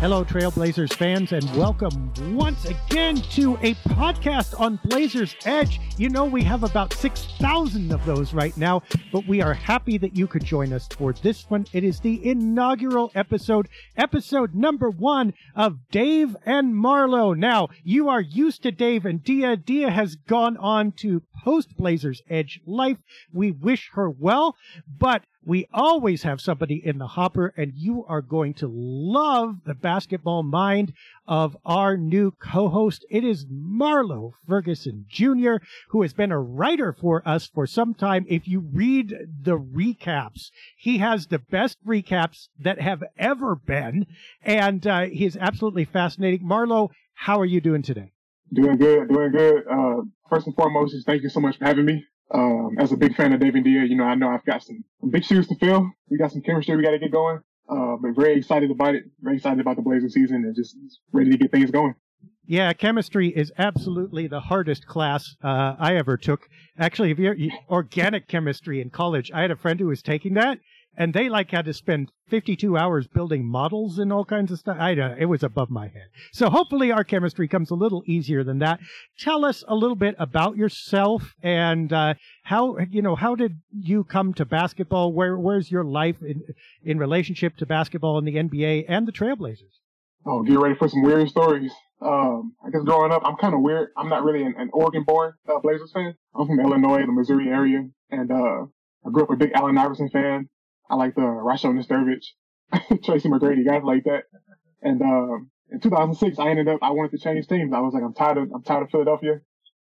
Hello, Trailblazers fans, and welcome once again to a podcast on Blazers Edge. You know, we have about 6,000 of those right now, but we are happy that you could join us for this one. It is the inaugural episode, episode number one of Dave and Marlow. Now, you are used to Dave and Dia. Dia has gone on to post Blazers Edge life. We wish her well, but we always have somebody in the hopper, and you are going to love the basketball mind of our new co-host. It is Marlow Ferguson Jr., who has been a writer for us for some time. If you read the recaps, he has the best recaps that have ever been, and uh, he is absolutely fascinating. Marlow, how are you doing today? Doing good, doing good. Uh, first and foremost, thank you so much for having me. Um, as a big fan of David Dia, you know, I know I've got some, big shoes to fill. We got some chemistry we got to get going. Uh, but very excited about it. Very excited about the Blazers season and just ready to get things going. Yeah, chemistry is absolutely the hardest class uh, I ever took. Actually, if you're organic chemistry in college, I had a friend who was taking that, and they like had to spend 52 hours building models and all kinds of stuff. I know it was above my head. So hopefully our chemistry comes a little easier than that. Tell us a little bit about yourself and uh, how you know how did you come to basketball? Where where's your life in in relationship to basketball and the NBA and the Trailblazers? Oh, get ready for some weird stories. Um, I guess growing up, I'm kind of weird. I'm not really an, an Oregon-born uh, Blazers fan. I'm from Illinois, the Missouri area, and uh, I grew up a big Allen Iverson fan. I like the Rasho Nesterovic, Tracy McGrady, guys like that. And um, in 2006, I ended up I wanted to change teams. I was like, I'm tired of I'm tired of Philadelphia.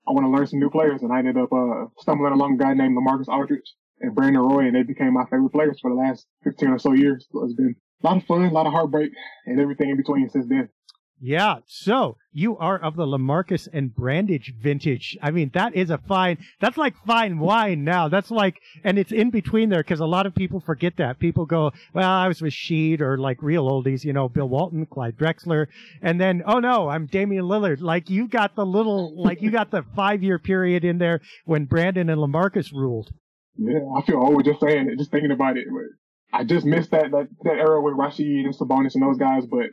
I want to learn some new players, and I ended up uh, stumbling along a guy named LaMarcus Aldridge and Brandon Roy, and they became my favorite players for the last 15 or so years. So it's been a lot of fun, a lot of heartbreak, and everything in between since then. Yeah. So you are of the LaMarcus and Brandage vintage. I mean, that is a fine, that's like fine wine now. That's like, and it's in between there because a lot of people forget that. People go, well, I was with Sheed or like real oldies, you know, Bill Walton, Clyde Drexler. And then, oh no, I'm Damian Lillard. Like you got the little, like you got the five year period in there when Brandon and LaMarcus ruled. Yeah. I feel old just saying it, just thinking about it. I just missed that, that, that era with Rasheed and Sabonis and those guys, but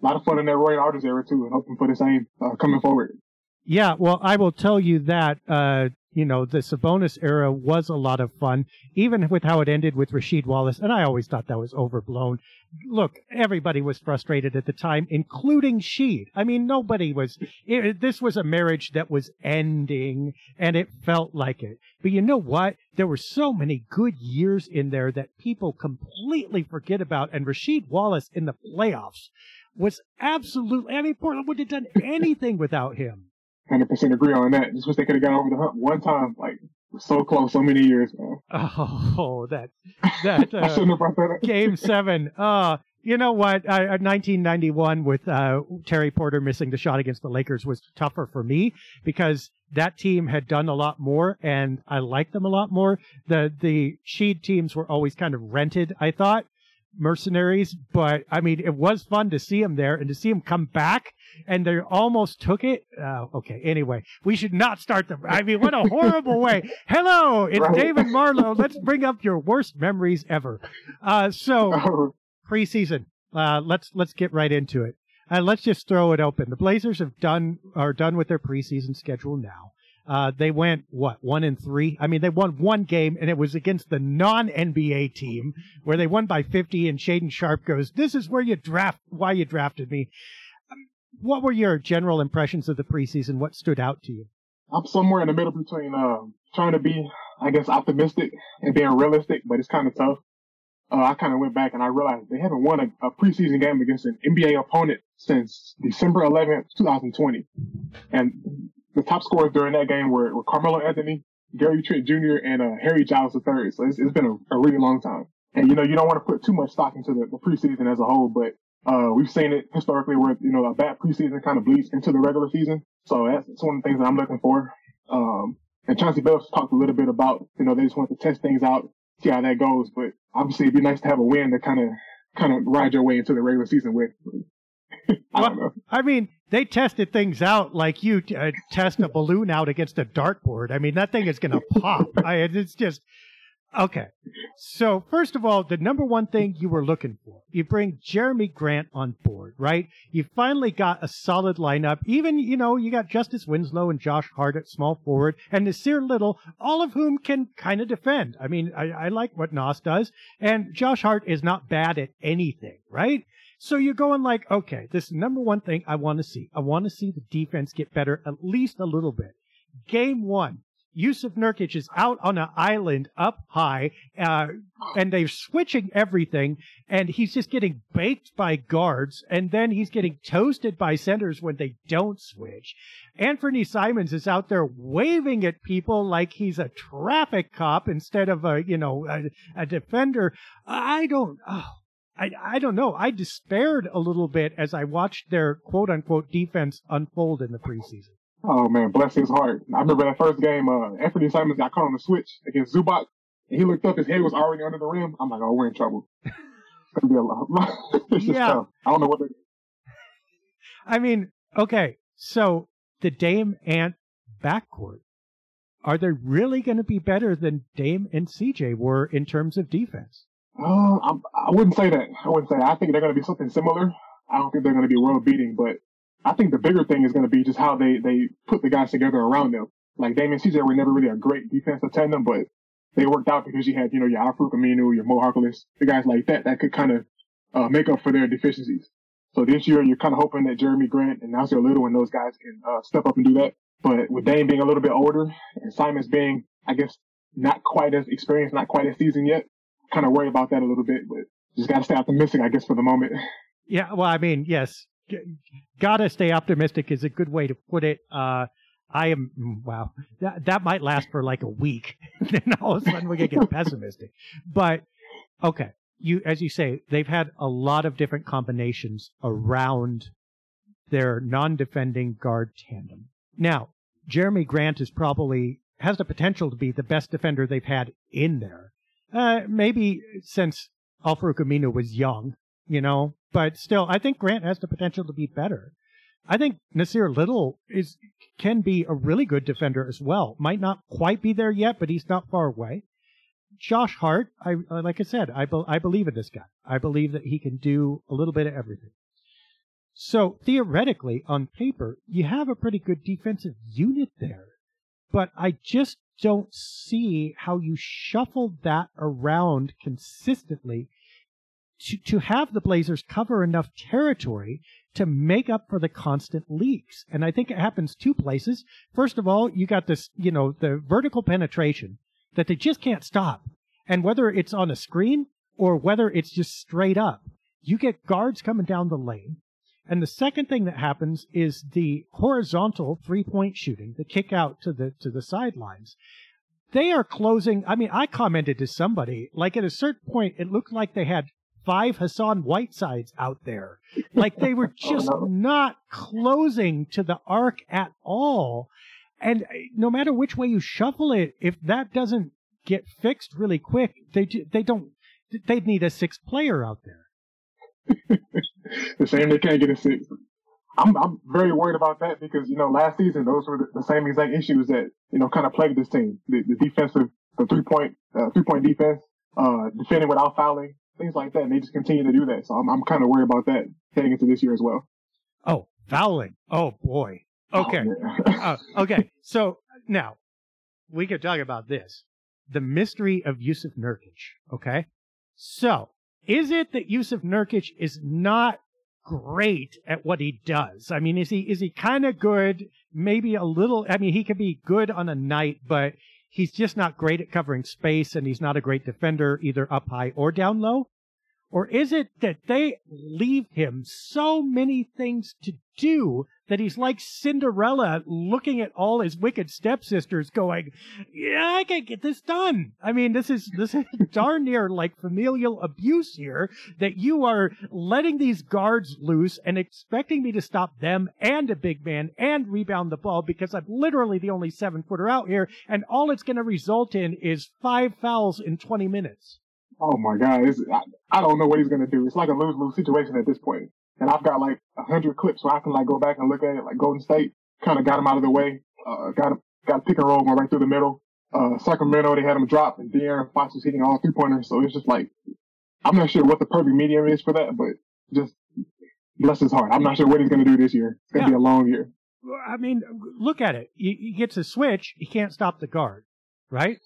a lot of fun in that Roy Aldridge era too, and hoping for the same uh, coming forward. Yeah, well, I will tell you that uh, you know the Sabonis era was a lot of fun, even with how it ended with Rasheed Wallace, and I always thought that was overblown. Look, everybody was frustrated at the time, including Sheed. I mean, nobody was. It, this was a marriage that was ending, and it felt like it. But you know what? There were so many good years in there that people completely forget about, and Rasheed Wallace in the playoffs was absolutely. I mean, Portland would have done anything without him. Hundred percent agree on that. Just wish they could have got over the hump one time. Like so close, so many years, man. Oh, that that uh, game seven. Uh You know what? Uh, 1991 with uh, Terry Porter missing the shot against the Lakers was tougher for me because that team had done a lot more and I liked them a lot more. The the Sheed teams were always kind of rented, I thought, mercenaries, but I mean, it was fun to see him there and to see him come back and they almost took it. Uh, okay. Anyway, we should not start the, I mean, what a horrible way. Hello, it's right. David Marlow. Let's bring up your worst memories ever. Uh, so preseason, uh, let's, let's get right into it. And let's just throw it open. The Blazers have done, are done with their preseason schedule now. Uh, they went what one and three. I mean, they won one game, and it was against the non NBA team where they won by fifty. And Shaedon Sharpe goes, "This is where you draft. Why you drafted me." Um, what were your general impressions of the preseason? What stood out to you? I'm somewhere in the middle between uh, trying to be, I guess, optimistic and being realistic, but it's kind of tough. Uh, I kind of went back and I realized they haven't won a, a, preseason game against an NBA opponent since December 11th, 2020. And the top scorers during that game were, were Carmelo Anthony, Gary Trent Jr., and uh, Harry Giles III. So it's, it's been a, a, really long time. And, you know, you don't want to put too much stock into the, the preseason as a whole, but uh, we've seen it historically where, you know, a bad preseason kind of bleeds into the regular season. So that's, that's one of the things that I'm looking for. Um, and Chauncey Billups talked a little bit about, you know, they just want to test things out, see how that goes. But obviously it'd be nice to have a win to kind of, kind of ride your way into the regular season with. I don't know. I mean, they tested things out like you uh, test a balloon out against a dartboard. I mean, that thing is going to pop. I, it's just okay. So first of all, the number one thing you were looking for, you bring Jerami Grant on board, right? You finally got a solid lineup. Even you know you got Justice Winslow and Josh Hart at small forward, and Nassir Little, all of whom can kind of defend. I mean, I, I like what Nas does, and Josh Hart is not bad at anything, right? So you're going like, okay, this number one thing I want to see. I want to see the defense get better at least a little bit. Game one, Jusuf Nurkic is out on an island up high, uh, and they're switching everything, and he's just getting baked by guards, and then he's getting toasted by centers when they don't switch. Anthony Simons is out there waving at people like he's a traffic cop instead of a, you know, a, a defender. I don't, oh, I, I don't know. I despaired a little bit as I watched their quote unquote defense unfold in the preseason. Oh man, bless his heart. I remember that first game, uh, Anthony Simons got caught on the switch against Zubac, and he looked up, his head was already under the rim. I'm like, oh, we're in trouble. it's gonna be a lot. it's just yeah. tough. I don't know what. They're I mean, okay, so the Dame Ant backcourt, are they really going to be better than Dame and CJ were in terms of defense? I'm, I would not say that. I wouldn't say. That. I think they're going to be something similar. I don't think they're going to be world beating, but I think the bigger thing is going to be just how they they put the guys together around them. Like Damian CJ were never really a great defensive tandem, but they worked out because you had you know your Al-Farouq Aminu, your Mo Harkless, the guys like that that could kind of uh, make up for their deficiencies. So this year you're kind of hoping that Jerami Grant and Nassir Little and those guys can uh, step up and do that. But with Dame being a little bit older and Simons being, I guess, not quite as experienced, not quite as seasoned yet, kind of worry about that a little bit, but just got to stay optimistic, I guess, for the moment. Yeah, well, I mean, yes, gotta stay optimistic is a good way to put it. Uh, I am mm, wow. That that might last for like a week. then all of a sudden we're gonna get pessimistic. But okay, you as you say, they've had a lot of different combinations around their non-defending guard tandem. Now, Jerami Grant is probably has the potential to be the best defender they've had in there. Uh, maybe since Al-Farouq Aminu was young, you know, but still, I think Grant has the potential to be better. I think Nassir Little is can be a really good defender as well. Might not quite be there yet, but he's not far away. Josh Hart, I uh, like I said, I be, I believe in this guy. I believe that he can do a little bit of everything. So theoretically, on paper, you have a pretty good defensive unit there, but I just don't see how you shuffle that around consistently to, to have the Blazers cover enough territory to make up for the constant leaks. And I think it happens two places. First of all, you got this, you know, the vertical penetration that they just can't stop. And whether it's on a screen or whether it's just straight up, you get guards coming down the lane. And the second thing that happens is the horizontal three point shooting, the kick out to the, to the sidelines. They are closing. I mean, I commented to somebody, like at a certain point, it looked like they had five Hassan Whitesides out there. Like they were just oh, no. not closing to the arc at all. And uh, no matter which way you shuffle it, if that doesn't get fixed really quick, they they don't. They'd need a sixth player out there. the same they can't get a six. I'm I'm very worried about that because you know last season those were the, the same exact issues that you know kind of plagued this team. The, the defensive, the three point uh, three point defense, uh, defending without fouling, things like that. And they just continue to do that. So I'm I'm kind of worried about that heading into this year as well. Oh, fouling. Oh boy. Okay. Oh, uh, okay. So now we could talk about this. The mystery of Jusuf Nurkic. Okay. So is it that Jusuf Nurkic is not great at what he does? I mean, is he, is he kind of good? Maybe a little, I mean, he could be good on a night, but he's just not great at covering space and he's not a great defender either up high or down low? Or is it that they leave him so many things to do that he's like Cinderella looking at all his wicked stepsisters going, yeah, I can't get this done. I mean, this is, this is darn near like familial abuse here that you are letting these guards loose and expecting me to stop them and a big man and rebound the ball because I'm literally the only seven footer out here. And all it's going to result in is five fouls in 20 minutes. Oh my God. I, I don't know what he's going to do. It's like a lose lose situation at this point. And I've got like a hundred clips where I can like go back and look at it. Like Golden State kind of got him out of the way. Uh, got him, got pick and roll going right through the middle. Uh, Sacramento, they had him drop and De'Aaron Fox was hitting all three pointers. So it's just like, I'm not sure what the perfect medium is for that, but just bless his heart. I'm not sure what he's going to do this year. It's going to Yeah. be a long year. I mean, look at it. He, he gets a switch. He can't stop the guard, right?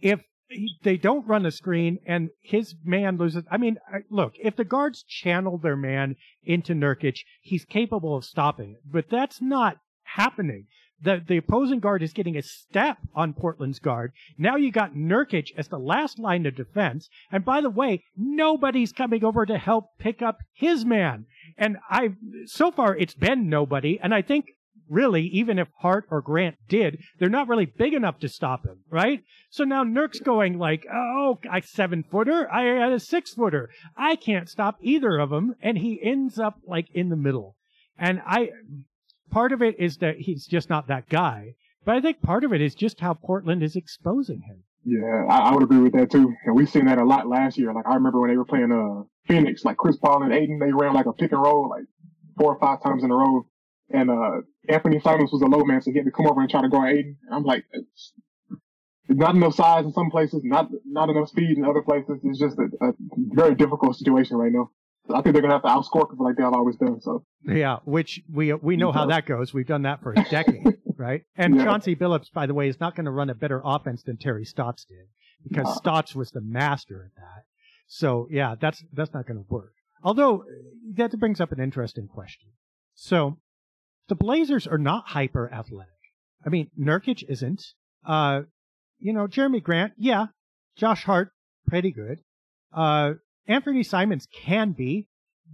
if he, they don't run a screen and his man loses, I mean, look, if the guards channel their man into Nurkic, he's capable of stopping it. But that's not happening. The the opposing guard is getting a step on Portland's guard. Now you got Nurkic as the last line of defense. And by the way, nobody's coming over to help pick up his man. And I so far it's been nobody. And I think really, even if Hart or Grant did, they're not really big enough to stop him, right? So now Nurk's going like, oh, I seven footer, I had a six footer. I can't stop either of them. And he ends up like in the middle. And I, part of it is that he's just not that guy. But I think part of it is just how Portland is exposing him. Yeah, I, I would agree with that too. And we've seen that a lot last year. Like I remember when they were playing uh Phoenix, like Chris Paul and Ayton, they ran like a pick and roll like four or five times in a row. And uh Anthony Simons was a low man, so he had to come over and try to guard Ayton. And I'm like, it's, not enough size in some places, not not enough speed in other places. It's just a, a very difficult situation right now. So I think they're gonna have to outscore people like they've always done. So Yeah, which we we know how that goes. We've done that for a decade, right? And Yeah. Chauncey Billups, by the way, is not going to run a better offense than Terry Stotts did because No. Stotts was the master at that. So yeah, that's that's not going to work. Although that brings up an interesting question. So the Blazers are not hyper athletic. I mean, Nurkic isn't. Uh, you know, Jerami Grant, yeah. Josh Hart, pretty good. Uh, Anthony Simons can be,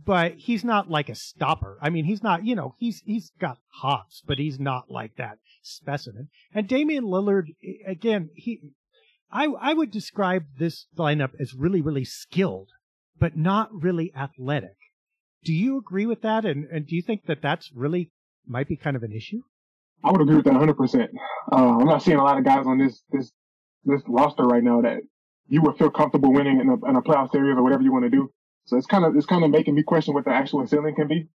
but he's not like a stopper. I mean, he's not, you know, he's, he's got hops, but he's not like that specimen. And Damian Lillard, again, he, I, I would describe this lineup as really, really skilled, but not really athletic. Do you agree with that? And, and do you think that that's really might be kind of an issue? I would agree with that 100. percent uh, I'm not seeing a lot of guys on this this this roster right now that you would feel comfortable winning in a, in a playoff series or whatever you want to do. So it's kind of it's kind of making me question what the actual ceiling can be.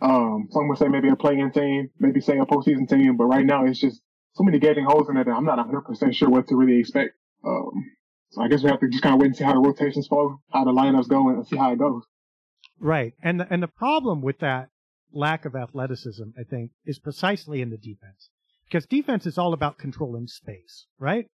Um, some would say maybe a play-in team, maybe say a postseason team, but right now it's just so many gaping holes in it that I'm not 100 percent sure what to really expect. Um, so I guess we have to just kind of wait and see how the rotations flow, how the lineups go, and see how it goes. Right. And the, and the problem with that lack of athleticism, I think, is precisely in the defense. Because defense is all about controlling space, right?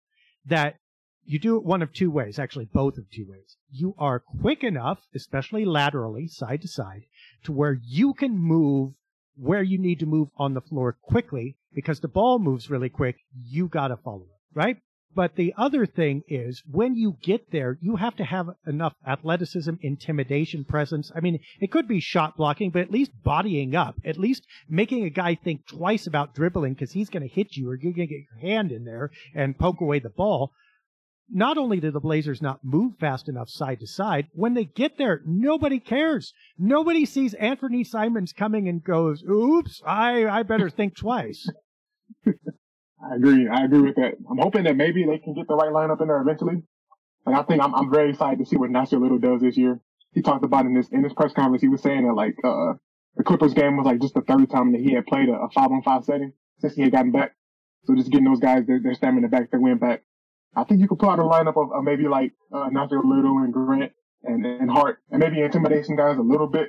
That you do it one of two ways, actually both of two ways. You are quick enough, especially laterally, side to side, to where you can move where you need to move on the floor quickly because the ball moves really quick. You gotta follow it, right? But the other thing is when you get there, you have to have enough athleticism, intimidation, presence. I mean, it could be shot blocking, but at least bodying up, at least making a guy think twice about dribbling because he's going to hit you or you're going to get your hand in there and poke away the ball. not only do the Blazers not move fast enough side to side, when they get there, nobody cares. Nobody sees Anthony Simons coming and goes, oops, I, I better think twice. I agree. I agree with that. I'm hoping that maybe they can get the right lineup in there eventually. And I think I'm, I'm very excited to see what Nassir Little does this year. He talked about in this in this press conference. He was saying that like uh the Clippers game was like just the third time that he had played a, five on five setting since he had gotten back. So just getting those guys their, their stamina back, their win back. I think you could pull out a lineup of, maybe like uh, Nassir Little and Grant and and Hart and maybe intimidation guys a little bit.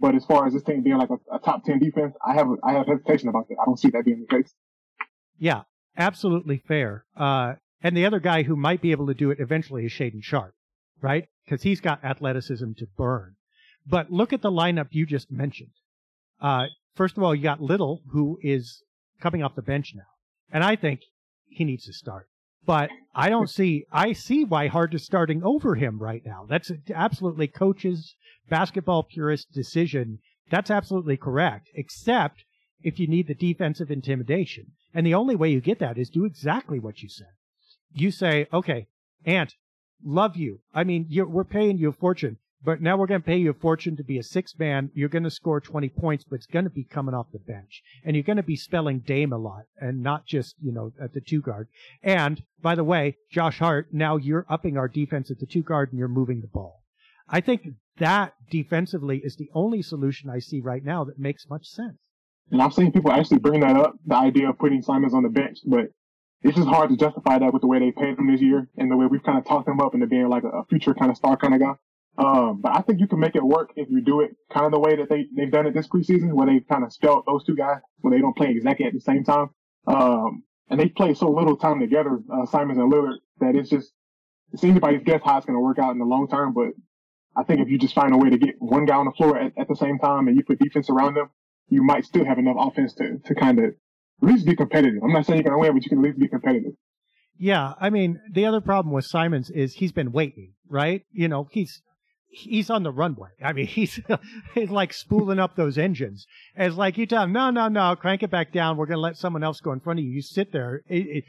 But as far as this team being like a, a top ten defense, I have I have hesitation about that. I don't see that being the case. Yeah, absolutely fair. Uh, and the other guy who might be able to do it eventually is Shaedon Sharpe, right? Because he's got athleticism to burn. But look at the lineup you just mentioned. Uh, first of all, you got Little, who is coming off the bench now. And I think he needs to start. But I don't see, I see why Hart is starting over him right now. That's absolutely coach's basketball purist decision. That's absolutely correct, except if you need the defensive intimidation. And the only way you get that is do exactly what you said. You say, okay, Ant, love you. I mean, we're paying you a fortune, but now we're going to pay you a fortune to be a six man. You're going to score 20 points, but it's going to be coming off the bench. And you're going to be spelling Dame a lot and not just, you know, at the two guard. And by the way, Josh Hart, now you're upping our defense at the two guard and you're moving the ball. I think that defensively is the only solution I see right now that makes much sense. And I've seen people actually bring that up, the idea of putting Simons on the bench, but it's just hard to justify that with the way they paid him this year and the way we've kind of talked him up into being like a future kind of star kind of guy. Um, but I think you can make it work if you do it kind of the way that they, they've done it this preseason, where they've kind of spelled those two guys, where they don't play exactly at the same time. Um, and they play so little time together, uh, Simons and Lillard, that it's just, it's anybody's guess how it's going to work out in the long term. But I think if you just find a way to get one guy on the floor at, at the same time and you put defense around them, you might still have enough offense to, to kind of at least be competitive. I'm not saying you're going to win, but you can at least be competitive. Yeah. I mean, the other problem with Simons is he's been waiting, right? You know, he's, he's on the runway. I mean, he's, he's like spooling up those engines. It's like you tell him, no, no, no, crank it back down. We're going to let someone else go in front of you. You sit there. It, it,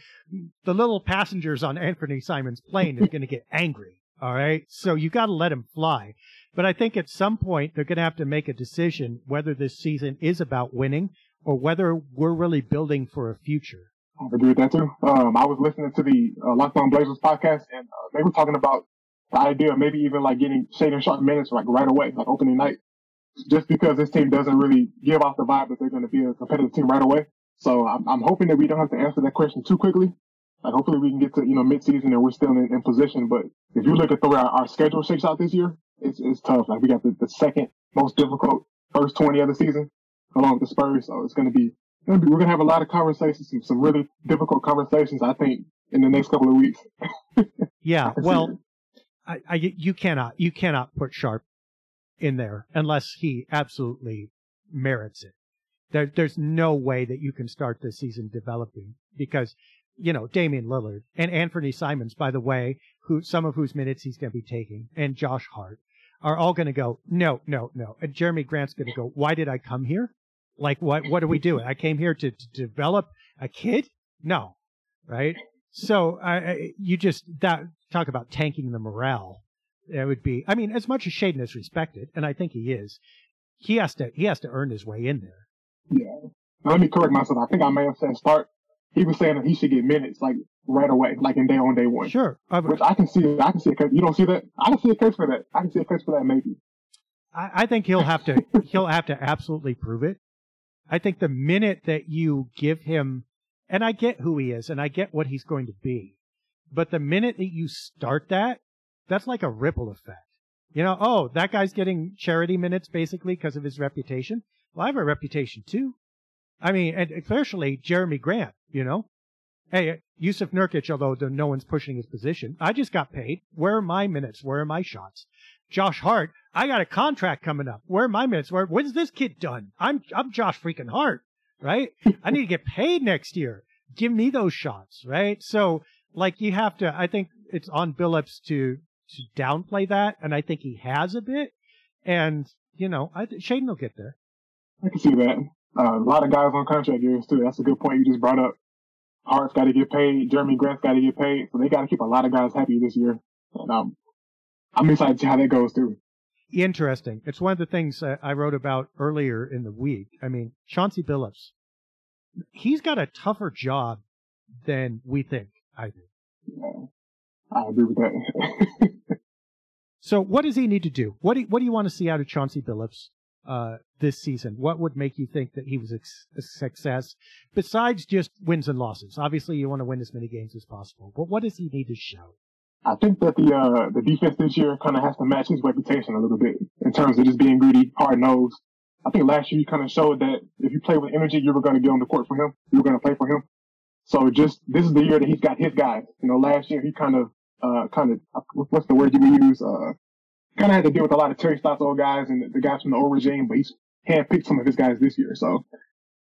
the little passengers on Anthony Simons' plane is going to get angry. All right. So you got to let him fly. But I think at some point they're going to have to make a decision whether this season is about winning or whether we're really building for a future. I agree with that too. Um, I was listening to the uh, Locked On Blazers podcast, and uh, they were talking about the idea of maybe even like getting Shaedon Sharpe minutes like right away, like opening night, just because this team doesn't really give off the vibe that they're going to be a competitive team right away. So I'm, I'm hoping that we don't have to answer that question too quickly. Like hopefully we can get to you know mid-season and we're still in, in position. But if you look at the way our, our schedule shakes out this year, it's, it's tough. Like we got the, the second most difficult first 20 of the season along with the Spurs. So it's going to be, we're going to have a lot of conversations, some, some really difficult conversations, I think, in the next couple of weeks. yeah. well, I, I, you cannot, you cannot put Sharpe in there unless he absolutely merits it. There, there's no way that you can start the season developing because, you know, Damian Lillard and Anthony Simons, by the way, who some of whose minutes he's going to be taking, and Josh Hart are all going to go, no, no, no. And Jerami Grant's going to go, why did I come here? Like, what, what are we doing? I came here to, to develop a kid? No. Right? So, you just, that, talk about tanking the morale. It would be, I mean, as much as Shaedon is respected, and I think he is, he has to, he has to earn his way in there. Yeah. Let me correct myself. I think I may have said start. He was saying that he should get minutes like right away, like in day on day one. Sure. Uh, Which I can see. I can see a case. You don't see that? I can see a case for that. I can see a case for that maybe. I, I think he'll have to. he'll have to absolutely prove it. I think the minute that you give him, and I get who he is, and I get what he's going to be, but the minute that you start that, that's like a ripple effect. You know, oh, that guy's getting charity minutes basically because of his reputation. Well, I have a reputation too. I mean, and especially Jerami Grant, you know. Hey, Jusuf Nurkic, although no one's pushing his position, I just got paid. Where are my minutes? Where are my shots? Josh Hart, I got a contract coming up. Where are my minutes? Where, when's this kid done? I'm, I'm Josh freaking Hart, right? I need to get paid next year. Give me those shots, right? So, like, you have to, I think it's on Billups to, to downplay that. And I think he has a bit. And, you know, I, Shaedon will get there. I can see that. Uh, a lot of guys on contract years too. That's a good point you just brought up Hart's got to get paid. Jerami Grant's got to get paid. So they got to keep a lot of guys happy this year. And um, I'm excited to see how that goes too. Interesting. It's one of the things I wrote about earlier in the week. I mean, Chauncey Billups, he's got a tougher job than we think. I think. Yeah, I agree with that. so, what does he need to do? What do you, What do you want to see out of Chauncey Billups uh, this season? What would make you think that he was a success besides just wins and losses? Obviously, you want to win as many games as possible, but what does he need to show? I think that the uh, the defense this year kind of has to match his reputation a little bit in terms of just being greedy, hard nosed. I think last year he kind of showed that if you play with energy, you were going to get on the court for him. You were going to play for him. So just this is the year that he's got his guys. You know, last year he kind of uh kind of what's the word you use? Uh, kind of had to deal with a lot of Terry Stotts old guys and the guys from the old regime, but he's handpicked some of his guys this year. So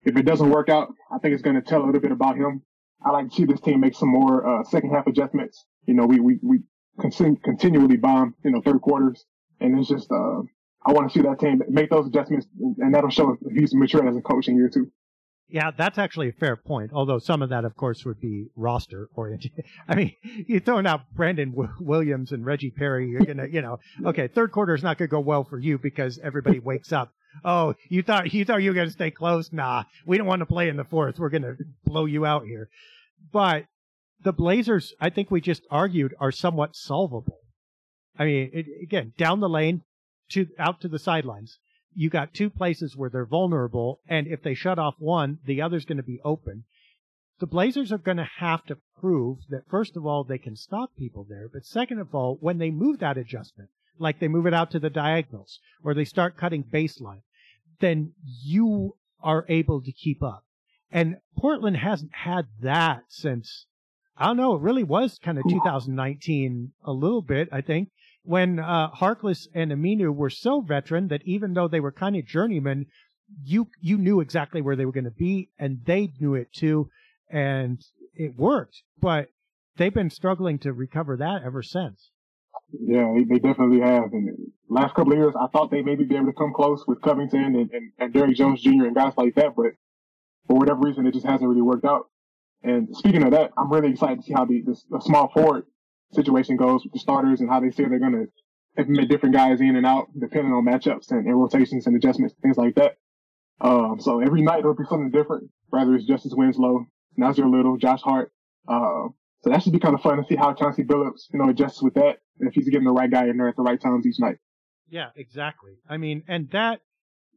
if it doesn't work out, I think it's going to tell a little bit about him. I like to see this team make some more uh, second half adjustments. You know, we we we continu- continually bomb, you know, third quarters, and it's just uh, I want to see that team make those adjustments, and that'll show if he's mature as a coach in year two. Yeah, that's actually a fair point. Although some of that, of course, would be roster oriented. I mean, you're throwing out Brandon w- Williams and Reggie Perry. You're gonna, you know, okay, third quarter is not gonna go well for you because everybody wakes up. Oh, you thought you thought you were gonna stay close? Nah, we don't want to play in the fourth. We're gonna blow you out here. But the Blazers, I think we just argued, are somewhat solvable. I mean, it, again, down the lane to out to the sidelines you got two places where they're vulnerable, and if they shut off one, the other's going to be open. The Blazers are going to have to prove that, first of all, they can stop people there, but second of all, when they move that adjustment, like they move it out to the diagonals, or they start cutting baseline, then you are able to keep up. And Portland hasn't had that since, I don't know, it really was kind of 2019 a little bit, I think when uh, Harkless and Aminu were so veteran that even though they were kind of journeymen, you you knew exactly where they were going to be, and they knew it too, and it worked. But they've been struggling to recover that ever since. Yeah, they, definitely have. And last couple of years, I thought they maybe be able to come close with Covington and, and, and Derrick Jones Jr. and guys like that, but for whatever reason, it just hasn't really worked out. And speaking of that, I'm really excited to see how the, the small forward situation goes with the starters and how they say they're going to implement different guys in and out depending on matchups and, and rotations and adjustments, things like that. Um, so every night it'll be something different, whether it's Justice Winslow, Nassir Little, Josh Hart. Uh, so that should be kind of fun to see how Chauncey Billups, you know, adjusts with that and if he's getting the right guy in there at the right times each night. Yeah, exactly. I mean, and that,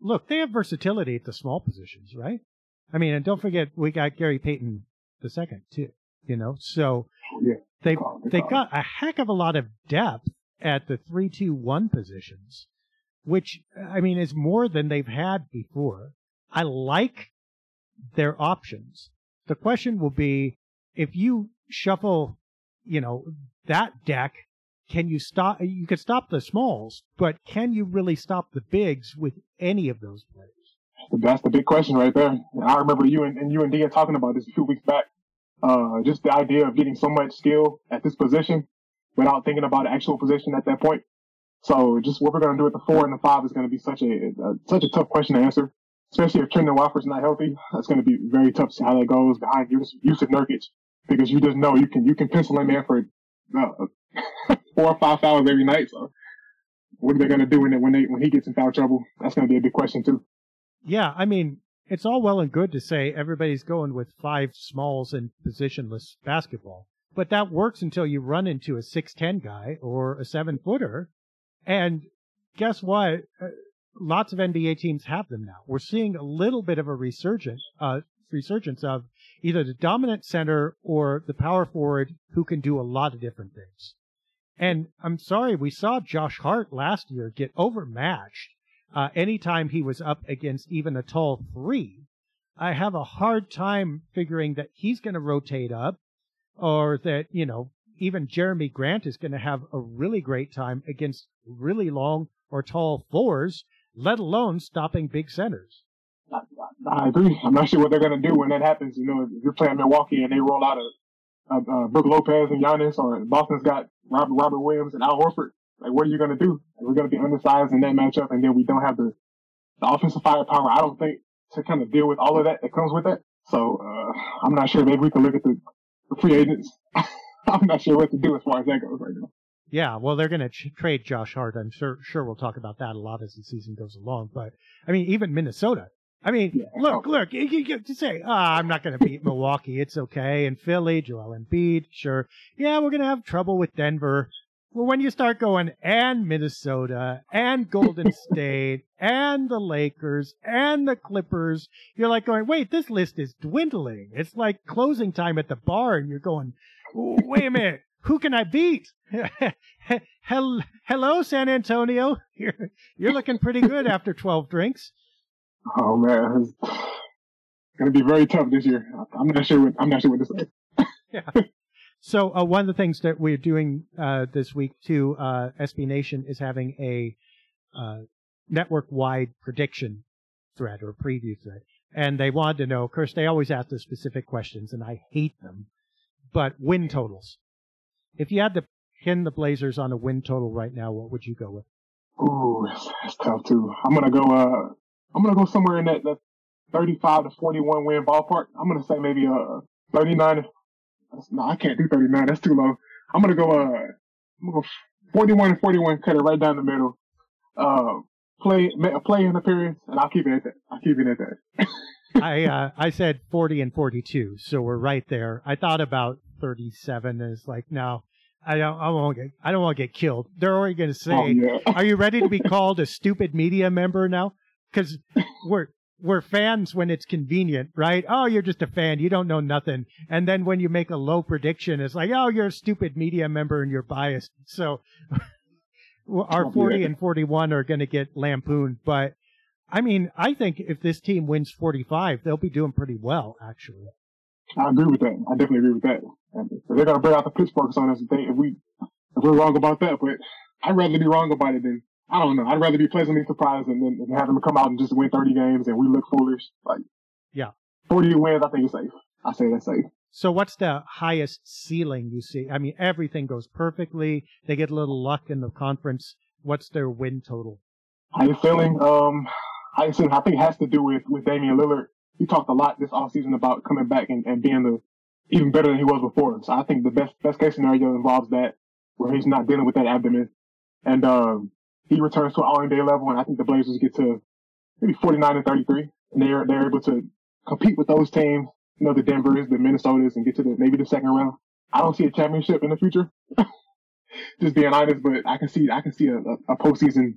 look, they have versatility at the small positions, right? I mean, and don't forget, we got Gary Payton the second too, you know, so yeah. They they got a heck of a lot of depth at the three two one positions, which I mean is more than they've had before. I like their options. The question will be if you shuffle, you know, that deck, can you stop you could stop the smalls, but can you really stop the bigs with any of those players? That's the big question right there. I remember you and, and you and Dia talking about this a few weeks back uh, just the idea of getting so much skill at this position without thinking about actual position at that point. So just what we're going to do at the four and the five is going to be such a, a such a tough question to answer, especially if Trendon Watford's not healthy. That's going to be very tough to see how that goes behind Jusuf Nurkic because you just know you can you can pencil him in for uh, four or five fouls every night. So what are they going to do when they, when they when he gets in foul trouble? That's going to be a big question too. Yeah, I mean, it's all well and good to say everybody's going with five smalls and positionless basketball, but that works until you run into a 6'10 guy or a seven footer. And guess what? Uh, lots of NBA teams have them now. We're seeing a little bit of a resurgence, uh, resurgence of either the dominant center or the power forward who can do a lot of different things. And I'm sorry, we saw Josh Hart last year get overmatched uh, anytime he was up against even a tall three, I have a hard time figuring that he's going to rotate up or that, you know, even Jerami Grant is going to have a really great time against really long or tall fours, let alone stopping big centers. I, I agree. I'm not sure what they're going to do when that happens. You know, if you're playing Milwaukee and they roll out a, a, a Brook Lopez and Giannis, or Boston's got Robert, Robert Williams and Al Horford, like, what are you going to do? We're going to be undersized in that matchup, and then we don't have the, the offensive firepower, I don't think, to kind of deal with all of that that comes with that. So uh, I'm not sure. Maybe we can look at the, the free agents. I'm not sure what to do as far as that goes right now. Yeah, well, they're going to ch- trade Josh Hart. I'm sure. Sure, we'll talk about that a lot as the season goes along. But I mean, even Minnesota. I mean, yeah. look, look. You, you say, oh, I'm not going to beat Milwaukee. It's okay. And Philly, Joel Embiid, sure. Yeah, we're going to have trouble with Denver. Well, when you start going and Minnesota and Golden State and the Lakers and the Clippers, you're like going, wait, this list is dwindling. It's like closing time at the bar and you're going, wait a minute, who can I beat? Hello, San Antonio. You're, you're looking pretty good after 12 drinks. Oh man, it's going to be very tough this year. I'm not sure what, I'm not sure what to say. yeah. So uh, one of the things that we're doing uh, this week too, uh, SB Nation is having a uh, network-wide prediction thread or preview thread, and they wanted to know. Of course, they always ask the specific questions, and I hate them. But win totals. If you had to pin the Blazers on a win total right now, what would you go with? Ooh, that's, tough too. I'm gonna go. Uh, I'm gonna go somewhere in that, that 35 to 41 win ballpark. I'm gonna say maybe uh 39 no, I can't do 39. That's too low. I'm gonna go. Uh, I'm gonna go 41 and 41. Cut it right down the middle. Uh, play play in appearance, and I'll keep it at that. I'll keep it at that. I uh, I said 40 and 42, so we're right there. I thought about 37 is like no. I don't. I won't get. I don't want to get killed. They're already going to say, oh, yeah. "Are you ready to be called a stupid media member now?" Because we're we're fans when it's convenient, right? Oh, you're just a fan. You don't know nothing. And then when you make a low prediction, it's like, oh, you're a stupid media member and you're biased. So our 40 and 41 are going to get lampooned. But I mean, I think if this team wins 45, they'll be doing pretty well, actually. I agree with that. I definitely agree with that. They're going to bring out the Pittsburgh on us if, they, if we if we're wrong about that. But I'd rather be wrong about it than I don't know. I'd rather be pleasantly surprised than, than have them come out and just win 30 games and we look foolish. Like, yeah, 40 wins, I think it's safe. I say that's safe. So what's the highest ceiling you see? I mean, everything goes perfectly. They get a little luck in the conference. What's their win total? Highest ceiling, um, highest ceiling, I think it has to do with, with Damian Lillard. He talked a lot this offseason about coming back and, and being the, even better than he was before. So I think the best, best case scenario involves that where he's not dealing with that abdomen. And, um, he returns to an all NBA level, and I think the Blazers get to maybe 49 and 33, and they're they're able to compete with those teams, you know, the Denver's, the Minnesotas, and get to the maybe the second round. I don't see a championship in the future, just being honest, but I can see I can see a, a, a postseason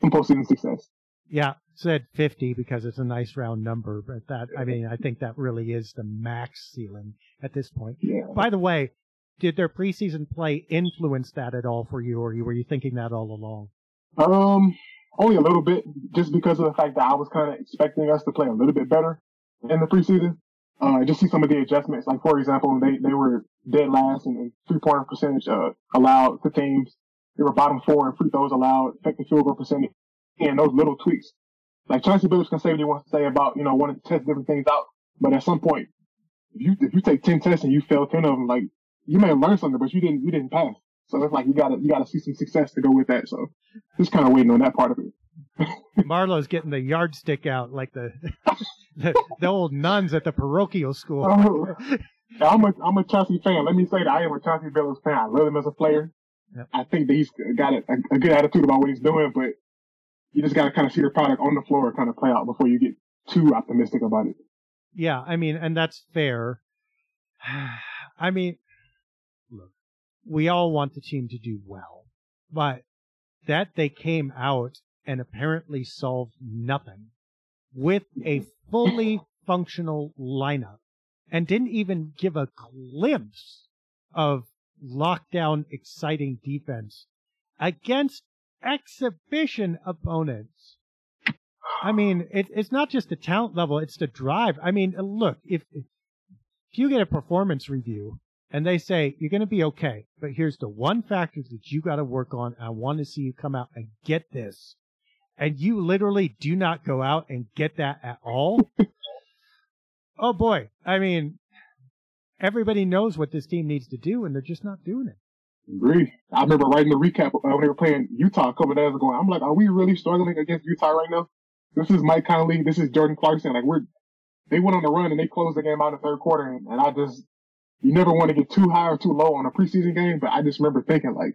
some postseason success. Yeah, said 50 because it's a nice round number, but that I mean I think that really is the max ceiling at this point. Yeah. By the way, did their preseason play influence that at all for you, or were you thinking that all along? Um, only a little bit, just because of the fact that I was kind of expecting us to play a little bit better in the preseason. Uh, just see some of the adjustments. Like for example, they they were dead last in, three point percentage uh, allowed to teams. They were bottom four in free throws allowed, effective field goal percentage, and those little tweaks. Like Chauncey Billups can say what he wants to say about you know wanting to test different things out, but at some point, if you if you take ten tests and you fail ten of them, like you may have learned something, but you didn't you didn't pass. So it's like you gotta you gotta see some success to go with that. So just kind of waiting on that part of it. Marlow's getting the yardstick out like the, the, the old nuns at the parochial school. Oh, I'm a I'm a Chauncey fan. Let me say that I am a Chauncey Billups fan. I love him as a player. Yep. I think that he's got a, a, good attitude about what he's doing, but you just got to kind of see the product on the floor kind of play out before you get too optimistic about it. Yeah, I mean, and that's fair. I mean, we all want the team to do well, but that they came out and apparently solved nothing with a fully functional lineup and didn't even give a glimpse of lockdown exciting defense against exhibition opponents. I mean, it, it's not just the talent level, it's the drive. I mean, look, if, if you get a performance review and they say you're going to be okay, but here's the one factor that you got to work on. I want to see you come out and get this, and you literally do not go out and get that at all. oh boy, I mean, everybody knows what this team needs to do, and they're just not doing it. Agree. I remember writing the recap when they were playing Utah a couple days ago. I'm like, are we really struggling against Utah right now? This is Mike Conley. This is Jordan Clarkson. Like we're they went on a run and they closed the game out in the third quarter. And, and I just, you never want to get too high or too low on a preseason game, but I just remember thinking like,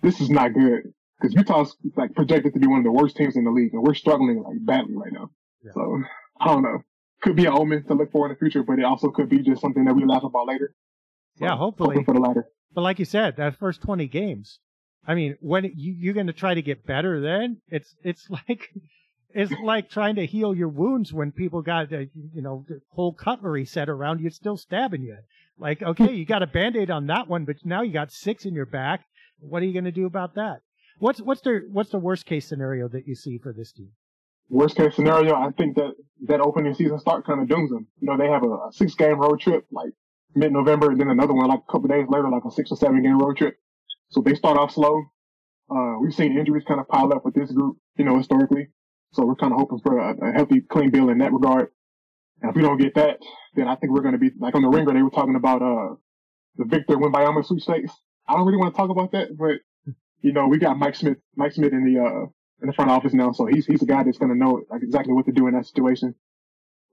this is not good because Utah's like projected to be one of the worst teams in the league, and we're struggling like badly right now. Yeah. So I don't know. Could be an omen to look for in the future, but it also could be just something that we laugh about later. So, yeah, hopefully for the latter. But like you said, that first twenty games, I mean, when you, you're going to try to get better, then it's it's like it's like trying to heal your wounds when people got a, you know whole cutlery set around you, still stabbing you. Like, okay, you got a band-aid on that one, but now you got six in your back. What are you going to do about that? What's what's the what's the worst case scenario that you see for this team? Worst case scenario, I think that that opening season start kind of dooms them. You know, they have a, a six game road trip like mid November, and then another one like a couple days later, like a six or seven game road trip. So they start off slow. Uh, we've seen injuries kind of pile up with this group, you know, historically. So we're kind of hoping for a, a healthy, clean bill in that regard. And if we don't get that, then I think we're going to be like on the ringer. They were talking about uh the Victor Wembanyama sweepstakes. I don't really want to talk about that, but you know, we got Mike Schmitz, Mike Schmitz in the uh in the front office now, so he's he's a guy that's going to know like exactly what to do in that situation.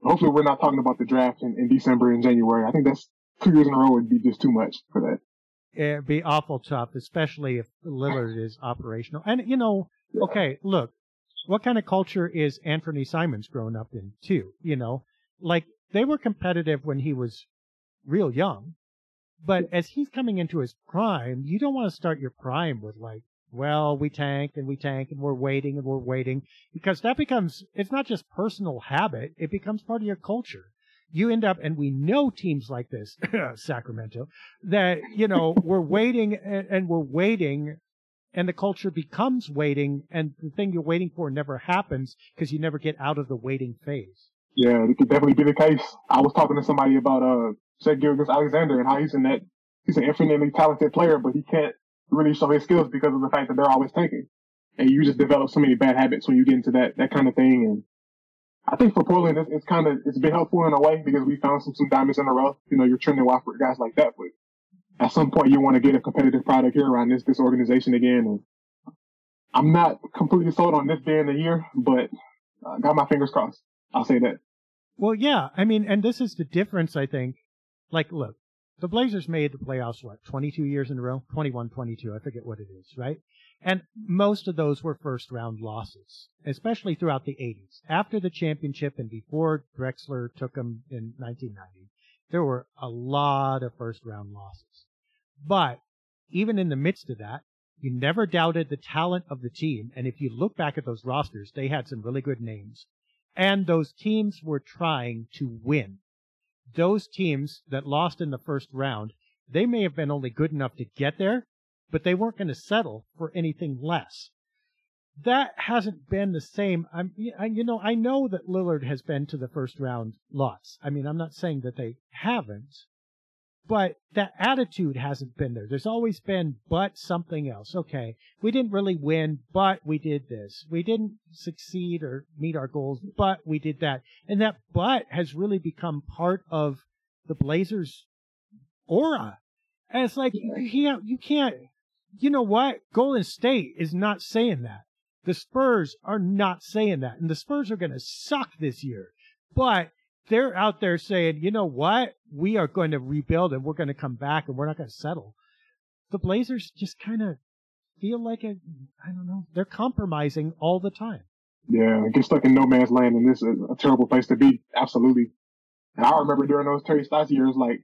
Hopefully, we're not talking about the draft in, in December and January. I think that's two years in a row would be just too much for that. It'd be awful tough, especially if Lillard is operational. And you know, yeah. okay, look, what kind of culture is Anthony Simons growing up in too? You know, like they were competitive when he was real young, but as he's coming into his prime, you don't want to start your prime with like, well, we tank and we tank and we're waiting and we're waiting because that becomes, it's not just personal habit. It becomes part of your culture. You end up, and we know teams like this, Sacramento, that, you know, we're waiting and, and we're waiting and the culture becomes waiting and the thing you're waiting for never happens because you never get out of the waiting phase. Yeah, it could definitely be the case. I was talking to somebody about, uh, Shai Gilgeous-Alexander and how he's in that he's an infinitely talented player, but he can't really show his skills because of the fact that they're always tanking. And you just develop so many bad habits when you get into that that kind of thing. And I think for Portland, it's, it's kind of it's been helpful in a way because we found some some diamonds in the rough. You know, you're Trendon Watford guys like that, but at some point you want to get a competitive product here around this this organization again. And I'm not completely sold on this being the year, but uh, got my fingers crossed. I'll say that. Well, yeah, I mean, and this is the difference, I think, like, look, the Blazers made the playoffs, what, 22 years in a row? 21, 22, I forget what it is, right? And most of those were first round losses, especially throughout the 80s. After the championship and before Drexler took them in 1990, there were a lot of first round losses. But even in the midst of that, you never doubted the talent of the team. And if you look back at those rosters, they had some really good names. And those teams were trying to win those teams that lost in the first round, they may have been only good enough to get there, but they weren't going to settle for anything less. That hasn't been the same. I'm, you know, I know that Lillard has been to the first round lots. I mean, I'm not saying that they haven't, but that attitude hasn't been there. There's always been, but something else. Okay, we didn't really win, but we did this. We didn't succeed or meet our goals, but we did that. And that but has really become part of the Blazers' aura. And it's like, you can't, you can't, you know what? Golden State is not saying that. The Spurs are not saying that. And the Spurs are going to suck this year. But they're out there saying, you know what? We are going to rebuild and we're going to come back and we're not going to settle. The Blazers just kind of feel like a, I don't know, they're compromising all the time. Yeah, get stuck in no man's land and this is a terrible place to be. Absolutely. And I remember during those Terry Stotts years, like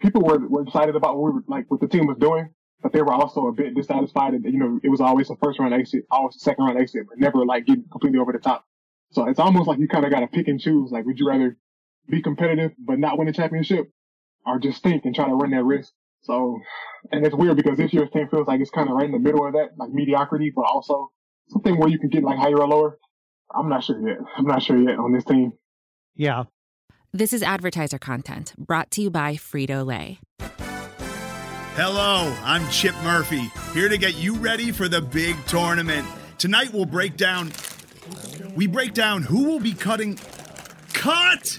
people were, were excited about what we were, like what the team was doing, but they were also a bit dissatisfied. And, you know, it was always a first round exit, always a second round exit, but never like getting completely over the top. So it's almost like you kind of got to pick and choose. Like, would you rather be competitive but not win a championship, or just think and try to run that risk. So, and it's weird because this year's team feels like it's kind of right in the middle of that, like mediocrity, but also something where you can get like higher or lower. I'm not sure yet. I'm not sure yet on this team. Yeah. This is advertiser content brought to you by Frito Lay. Hello, I'm Chip Murphy, here to get you ready for the big tournament. Tonight we'll break down. We break down who will be cutting. Cut!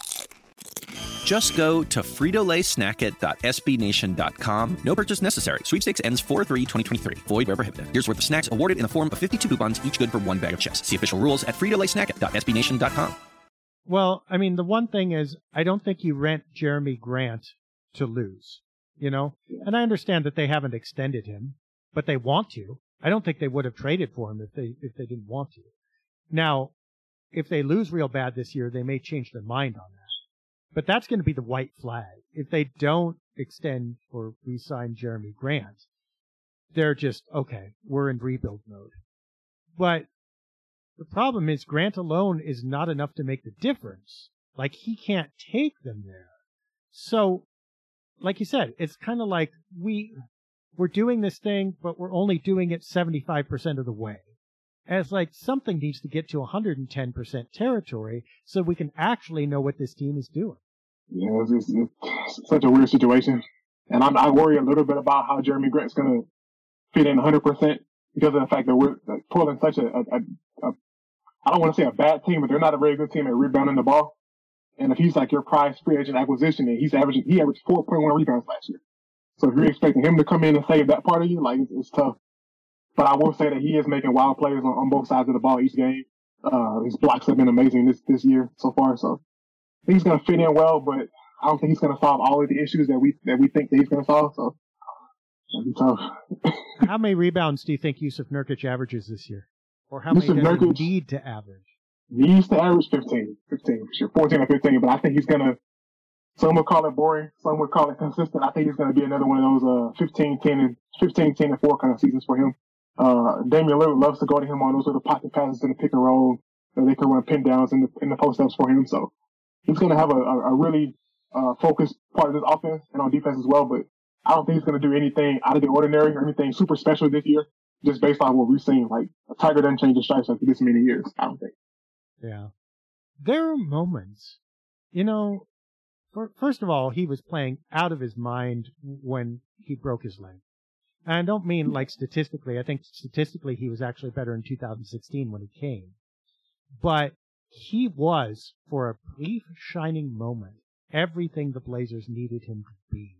Just go to fritolaysnacket.sbnation.com. No purchase necessary. Sweepstakes ends 4-3-2023. Void where prohibited. Here's worth of snacks awarded in the form of 52 coupons, each good for one bag of chips. See official rules at fritolaysnacket.sbnation.com. Well, I mean, the one thing is, I don't think you rent Jerami Grant to lose, you know? And I understand that they haven't extended him, but they want to. I don't think they would have traded for him if they, if they didn't want to. Now, if they lose real bad this year, they may change their mind on that. But that's going to be the white flag. If they don't extend or re-sign Jerami Grant, they're just, okay, we're in rebuild mode. But the problem is Grant alone is not enough to make the difference. Like he can't take them there. So, like you said, it's kind of like we, we're doing this thing, but we're only doing it 75% of the way. It's like something needs to get to 110% territory so we can actually know what this team is doing. Yeah, it's, it's, it's such a weird situation. And I'm, I worry a little bit about how Jerami Grant's going to fit in 100% because of the fact that we're like, such a, a, a, a I don't want to say a bad team, but they're not a very good team at rebounding the ball. And if he's like your prize free agent acquisition, and he's averaging, he averaged 4.1 rebounds last year. So if you're expecting him to come in and save that part of you, like it's, it's tough. But I will say that he is making wild plays on, on both sides of the ball each game. Uh, his blocks have been amazing this, this year so far. So he's going to fit in well, but I don't think he's going to solve all of the issues that we, that we think that he's going to solve. So that'd be tough. how many rebounds do you think Jusuf Nurkic averages this year? Or how many Jusuf does Nurkic- he need to average? He used to average 15, 15, sure, 14 or 15, but I think he's going to, some would call it boring, some would call it consistent. I think it's going to be another one of those, uh, 15, 10 and 15, 10 and 4 kind of seasons for him. Uh, Damian Lillard loves to go to him on those little pocket passes in the pick and roll that they can run pin downs in the, in the post ups for him. So he's going to have a, a, a really, uh, focused part of this offense and on defense as well, but I don't think he's going to do anything out of the ordinary or anything super special this year, just based on what we've seen. Like, a Tiger doesn't change his stripes after this many years, I don't think. Yeah. There are moments, you know, for, first of all, he was playing out of his mind when he broke his leg. And I don't mean hmm. like statistically. I think statistically he was actually better in 2016 when he came. But he was, for a brief shining moment, everything the Blazers needed him to be.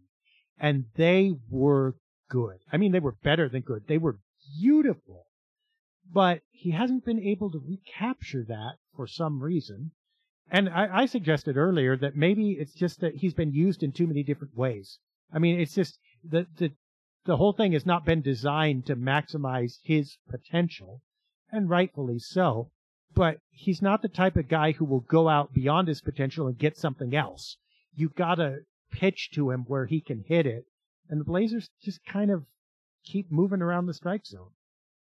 And they were good. I mean, they were better than good. They were beautiful. But he hasn't been able to recapture that for some reason. And I, I suggested earlier that maybe it's just that he's been used in too many different ways. I mean, it's just the, the, the whole thing has not been designed to maximize his potential, and rightfully so. But he's not the type of guy who will go out beyond his potential and get something else. You've got to pitch to him where he can hit it. And the Blazers just kind of keep moving around the strike zone.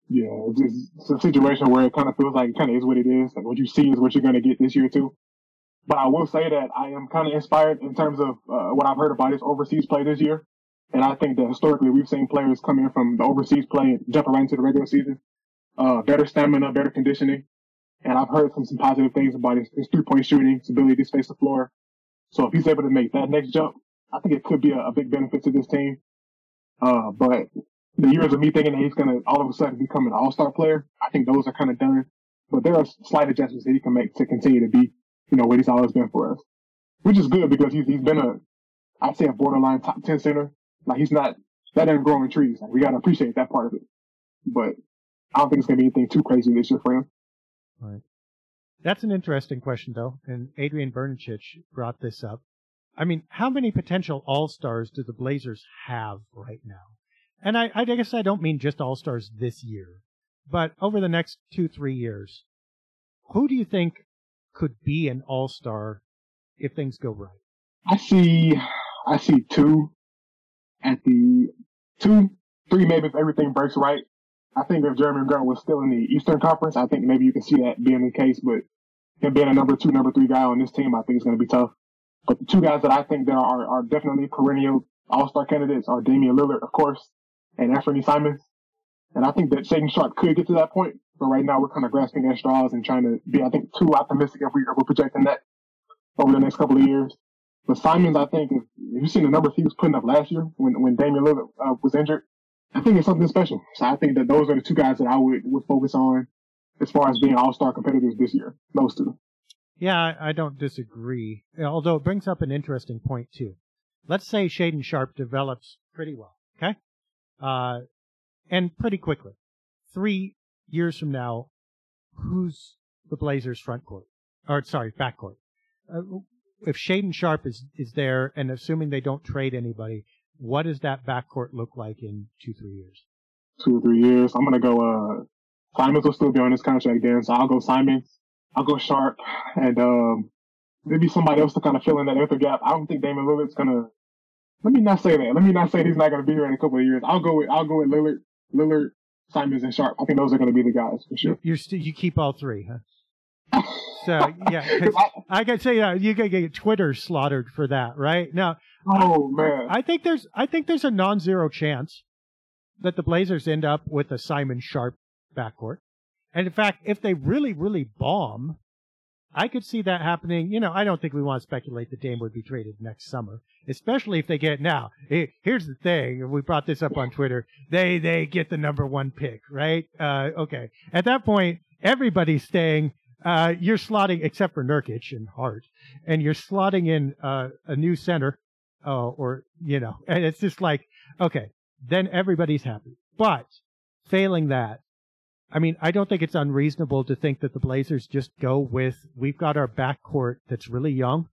Yeah, it's, just, a situation where it kind of feels like it kind of is what it is. Like what you see is what you're going to get this year too. But I will say that I am kind of inspired in terms of uh, what I've heard about his overseas play this year. And I think that historically we've seen players come in from the overseas play jump right into the regular season. Uh, better stamina, better conditioning. And I've heard some, some positive things about his, his three point shooting, his ability to space the floor. So if he's able to make that next jump, I think it could be a, a big benefit to this team. Uh, but the years of me thinking that he's going to all of a sudden become an all-star player, I think those are kind of done. But there are slight adjustments that he can make to continue to be, you know, what he's always been for us. Which is good because he's, he's been a, I'd say a borderline top 10 center. Like he's not, that ain't growing trees. Like we got to appreciate that part of it. But I don't think it's going to be anything too crazy this year for him. Right. That's an interesting question, though, and Adrian Bernicic brought this up. I mean, how many potential All Stars do the Blazers have right now? And I, I guess I don't mean just All Stars this year, but over the next two, three years. Who do you think could be an All Star if things go right? I see, I see two at the two, three maybe if everything breaks right. I think if Jerami Grant was still in the Eastern Conference, I think maybe you can see that being the case. But him being a number two, number three guy on this team, I think is going to be tough. But the two guys that I think that are, are definitely perennial all-star candidates are Damian Lillard, of course, and Anthony Simons. And I think that Shaedon Sharpe could get to that point, but right now we're kind of grasping at straws and trying to be, I think, too optimistic if, we, if we're projecting that over the next couple of years. But Simons, I think, you've seen the numbers he was putting up last year when, when Damian Lillard uh, was injured, I think it's something special. So I think that those are the two guys that I would, would focus on as far as being all-star competitors this year. Those two. Yeah, I don't disagree. Although it brings up an interesting point too. Let's say Shaedon Sharpe develops pretty well, okay? Uh, and pretty quickly. Three years from now, who's the Blazers front court? Or sorry, back court. Uh, if Shaedon Sharpe is, is there and assuming they don't trade anybody, what does that backcourt look like in two, three years? Two or three years. I'm gonna go, uh, Simons will still be on his contract then, so I'll go Simons. I'll go Sharpe, and, um, maybe somebody else to kind of fill in that other gap. I don't think Damian Lillard's gonna, let me not say that. Let me not say he's not gonna be here in a couple of years. I'll go with, I'll go with Lillard, Lillard, Simons, and Sharpe. I think those are gonna be the guys for sure. You're st- you keep all three, huh? So yeah, I can say uh, you can get Twitter slaughtered for that, right? Now, oh man, I think there's I think there's a non-zero chance that the Blazers end up with a Simon Sharpe backcourt, and in fact, if they really really bomb, I could see that happening. You know, I don't think we want to speculate that Dame would be traded next summer, especially if they get now. eh, Here's the thing: we brought this up on Twitter. They they get the number one pick, right? Uh, okay, at that point, everybody's staying. Uh, you're slotting, except for Nurkic and Hart, and you're slotting in uh, a new center, uh, or you know, and it's just like, okay, then everybody's happy. But failing that, I mean, I don't think it's unreasonable to think that the Blazers just go with we've got our backcourt that's really young.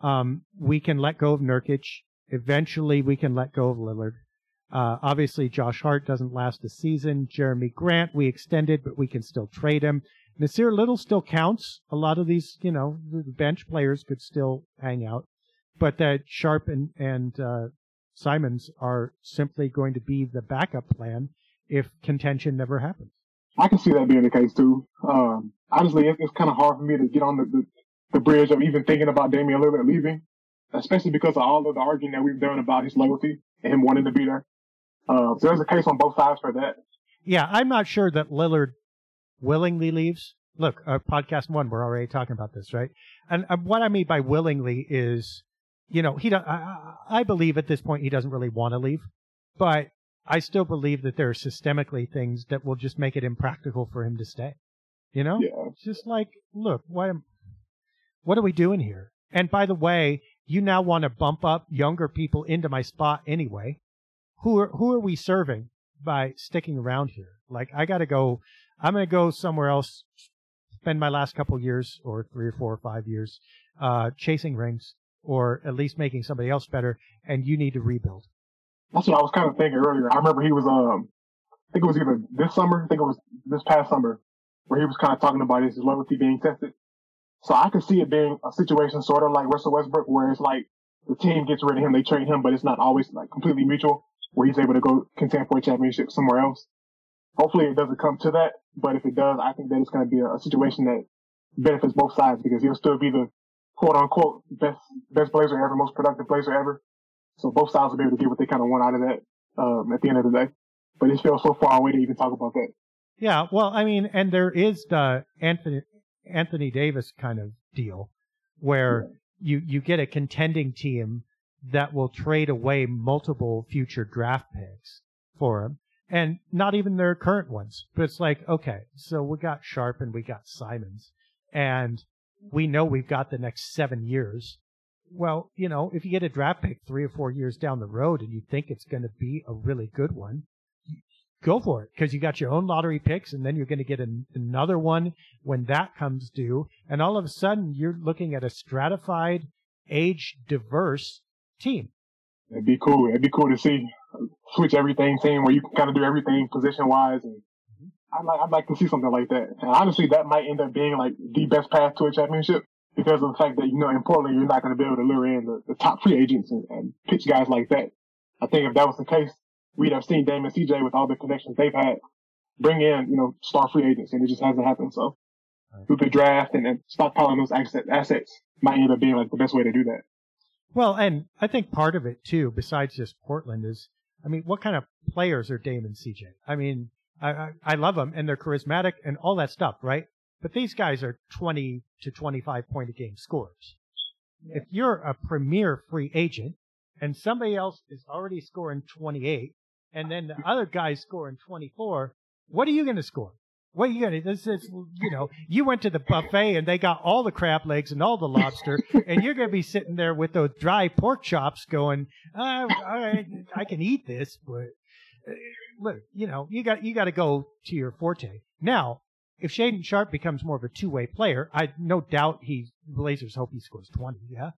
Um, we can let go of Nurkic. Eventually, we can let go of Lillard. Uh, obviously, Josh Hart doesn't last a season. Jerami Grant, we extended, but we can still trade him. Nassir Little still counts. A lot of these, you know, the bench players could still hang out, but that Sharpe and and uh, Simons are simply going to be the backup plan if contention never happens. I can see that being the case too. Um, honestly, it's, it's kind of hard for me to get on the, the, the bridge of even thinking about Damian Lillard leaving, especially because of all of the arguing that we've done about his loyalty and him wanting to be there. Uh, so there's a case on both sides for that. Yeah, I'm not sure that Lillard willingly leaves. Look, uh, podcast one, we're already talking about this, right? And uh, what I mean by willingly is, you know, he don't, I, I believe at this point he doesn't really want to leave, but I still believe that there are systemically things that will just make it impractical for him to stay. You know, Yeah. just like, look, what am, what are we doing here? And by the way, you now want to bump up younger people into my spot anyway. Who are who are we serving by sticking around here? Like I got to go. I'm going to go somewhere else. Spend my last couple years, or three or four or five years, uh, chasing rings, or at least making somebody else better. And you need to rebuild. That's what I was kind of thinking earlier. I remember he was, um, I think it was either this summer, I think it was this past summer, where he was kind of talking about his loyalty being tested. So I could see it being a situation sort of like Russell Westbrook, where it's like the team gets rid of him, they trade him, but it's not always like completely mutual, where he's able to go contend for a championship somewhere else. Hopefully it doesn't come to that, but if it does, I think that it's going to be a, a situation that benefits both sides because he'll still be the quote unquote best, best blazer ever, most productive blazer ever. So both sides will be able to get what they kind of want out of that, um, at the end of the day. But it feels so far away to even talk about that. Yeah, well, I mean, and there is the Anthony Anthony Davis kind of deal where you you get a contending team that will trade away multiple future draft picks for him, and not even their current ones. But it's like, okay, so we got Sharpe and we got Simons, and we know we've got the next seven years. Well, you know, if you get a draft pick three or four years down the road and you think it's going to be a really good one, go for it because you got your own lottery picks and then you're going to get an, another one when that comes due. And all of a sudden you're looking at a stratified, age diverse team. It'd be cool. It'd be cool to see switch everything team where you can kind of do everything position wise. And I'd like, I'd like to see something like that. And honestly, that might end up being like the best path to a championship because of the fact that, you know, in Portland, you're not going to be able to lure in the, the top free agents and, and pitch guys like that. I think if that was the case, we'd have seen Dame and CJ with all the connections they've had bring in, you know, star free agents and it just hasn't happened. So Right. through the draft and, and stockpiling those asset, assets might end up being like the best way to do that. Well, and I think part of it too, besides just Portland, is I mean, what kind of players are Dame and CJ? I mean, I, I, I love them and they're charismatic and all that stuff, right? But these guys are 20 to 25 point a game scorers. If you're a premier free agent and somebody else is already scoring 28 and then the other guy's scoring 24, what are you going to score? What are you to, this is, you know, you went to the buffet and they got all the crab legs and all the lobster and you're going to be sitting there with those dry pork chops going, uh, all right, I can eat this, but uh, look, you know, you got, you got to go to your forte. Now, if Shaedon Sharpe becomes more of a two-way player, I no doubt he Blazers hope he scores 20, yeah.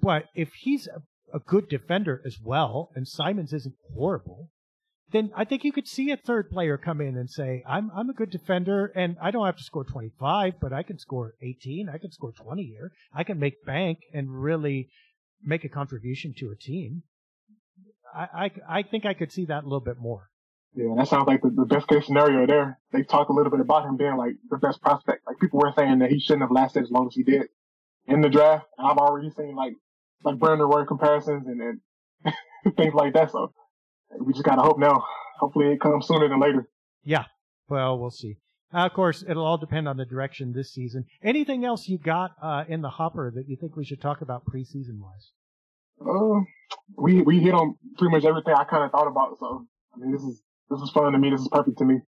But if he's a, a good defender as well, and Simons isn't horrible, then I think you could see a third player come in and say, I'm, I'm a good defender and I don't have to score 25, but I can score 18. I can score 20 here. I can make bank and really make a contribution to a team. I, I, I think I could see that a little bit more. Yeah, that sounds like the, the best case scenario there. They talked a little bit about him being like the best prospect. Like people were saying that he shouldn't have lasted as long as he did in the draft. And I've already seen like, like Brandon Roy comparisons and, and things like that. So we just gotta hope now. Hopefully it comes sooner than later. Yeah. Well, we'll see. Uh, of course, it'll all depend on the direction this season. Anything else you got uh, in the hopper that you think we should talk about preseason wise? Uh, we we hit on pretty much everything I kind of thought about. So I mean, this is this is fun to me. This is perfect to me.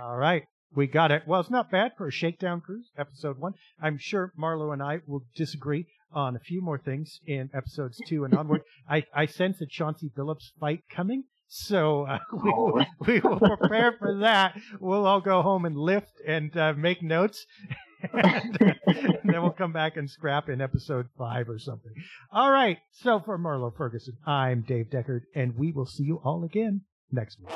All right. We got it. Well, it's not bad for a shakedown cruise, episode one. I'm sure Marlow and I will disagree on a few more things in episodes two and onward. I, I sense a Chauncey Billups fight coming. So uh, we, will, we will prepare for that. We'll all go home and lift and uh, make notes. and, and then we'll come back and scrap in episode five or something. All right. So for Marlow Ferguson, I'm Dave Deckard, and we will see you all again next week.